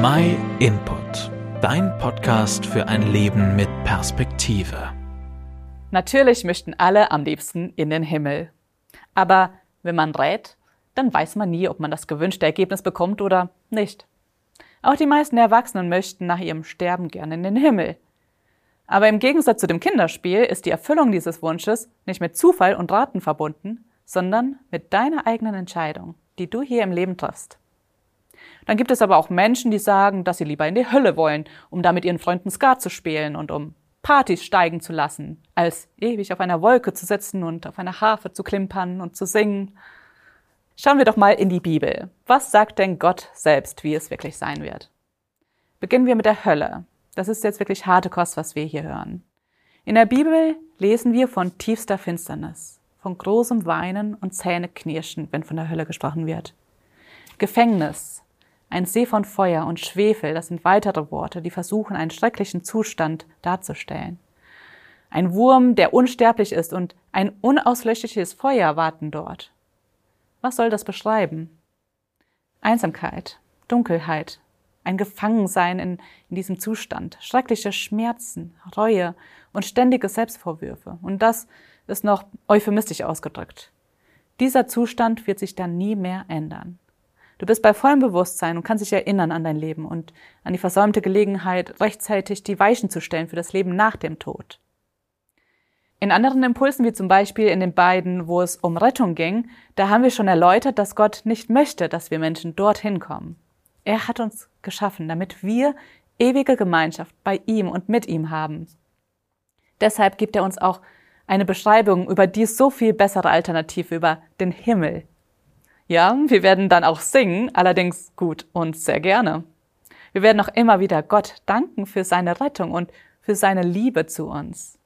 My Input, dein Podcast für ein Leben mit Perspektive. Natürlich möchten alle am liebsten in den Himmel. Aber wenn man rät, dann weiß man nie, ob man das gewünschte Ergebnis bekommt oder nicht. Auch die meisten Erwachsenen möchten nach ihrem Sterben gerne in den Himmel. Aber im Gegensatz zu dem Kinderspiel ist die Erfüllung dieses Wunsches nicht mit Zufall und Raten verbunden, sondern mit deiner eigenen Entscheidung, die du hier im Leben triffst. Dann gibt es aber auch Menschen, die sagen, dass sie lieber in die Hölle wollen, um da mit ihren Freunden Skat zu spielen und um Partys steigen zu lassen, als ewig auf einer Wolke zu sitzen und auf einer Harfe zu klimpern und zu singen. Schauen wir doch mal in die Bibel. Was sagt denn Gott selbst, wie es wirklich sein wird? Beginnen wir mit der Hölle. Das ist jetzt wirklich harte Kost, was wir hier hören. In der Bibel lesen wir von tiefster Finsternis, von großem Weinen und Zähneknirschen, wenn von der Hölle gesprochen wird. Gefängnis, ein See von Feuer und Schwefel, das sind weitere Worte, die versuchen, einen schrecklichen Zustand darzustellen. Ein Wurm, der unsterblich ist und ein unauslöschliches Feuer warten dort. Was soll das beschreiben? Einsamkeit, Dunkelheit, ein Gefangensein in, in diesem Zustand, schreckliche Schmerzen, Reue und ständige Selbstvorwürfe. Und das ist noch euphemistisch ausgedrückt. Dieser Zustand wird sich dann nie mehr ändern. Du bist bei vollem Bewusstsein und kannst dich erinnern an dein Leben und an die versäumte Gelegenheit, rechtzeitig die Weichen zu stellen für das Leben nach dem Tod. In anderen Impulsen, wie zum Beispiel in den beiden, wo es um Rettung ging, da haben wir schon erläutert, dass Gott nicht möchte, dass wir Menschen dorthin kommen. Er hat uns geschaffen, damit wir ewige Gemeinschaft bei ihm und mit ihm haben. Deshalb gibt er uns auch eine Beschreibung über die so viel bessere Alternative, über den Himmel, ja, wir werden dann auch singen, allerdings gut und sehr gerne. Wir werden auch immer wieder Gott danken für seine Rettung und für seine Liebe zu uns.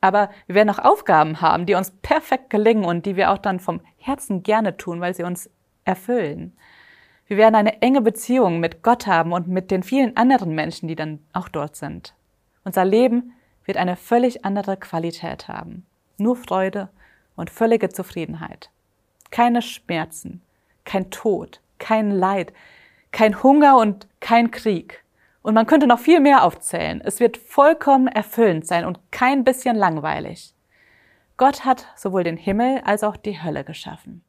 Aber wir werden auch Aufgaben haben, die uns perfekt gelingen und die wir auch dann vom Herzen gerne tun, weil sie uns erfüllen. Wir werden eine enge Beziehung mit Gott haben und mit den vielen anderen Menschen, die dann auch dort sind. Unser Leben wird eine völlig andere Qualität haben. Nur Freude und völlige Zufriedenheit keine Schmerzen, kein Tod, kein Leid, kein Hunger und kein Krieg. Und man könnte noch viel mehr aufzählen. Es wird vollkommen erfüllend sein und kein bisschen langweilig. Gott hat sowohl den Himmel als auch die Hölle geschaffen.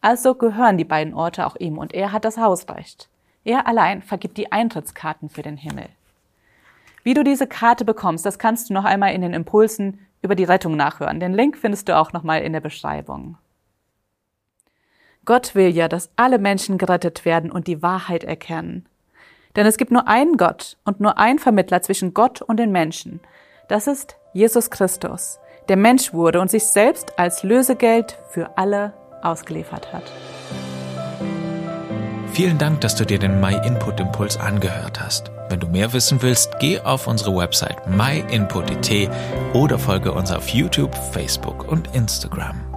Also gehören die beiden Orte auch ihm und er hat das Hausrecht. Er allein vergibt die Eintrittskarten für den Himmel. Wie du diese Karte bekommst, das kannst du noch einmal in den Impulsen über die Rettung nachhören. Den Link findest du auch noch mal in der Beschreibung. Gott will ja, dass alle Menschen gerettet werden und die Wahrheit erkennen. Denn es gibt nur einen Gott und nur einen Vermittler zwischen Gott und den Menschen. Das ist Jesus Christus, der Mensch wurde und sich selbst als Lösegeld für alle ausgeliefert hat. Vielen Dank, dass du dir den My Input Impuls angehört hast. Wenn du mehr wissen willst, geh auf unsere Website myinput.it oder folge uns auf YouTube, Facebook und Instagram.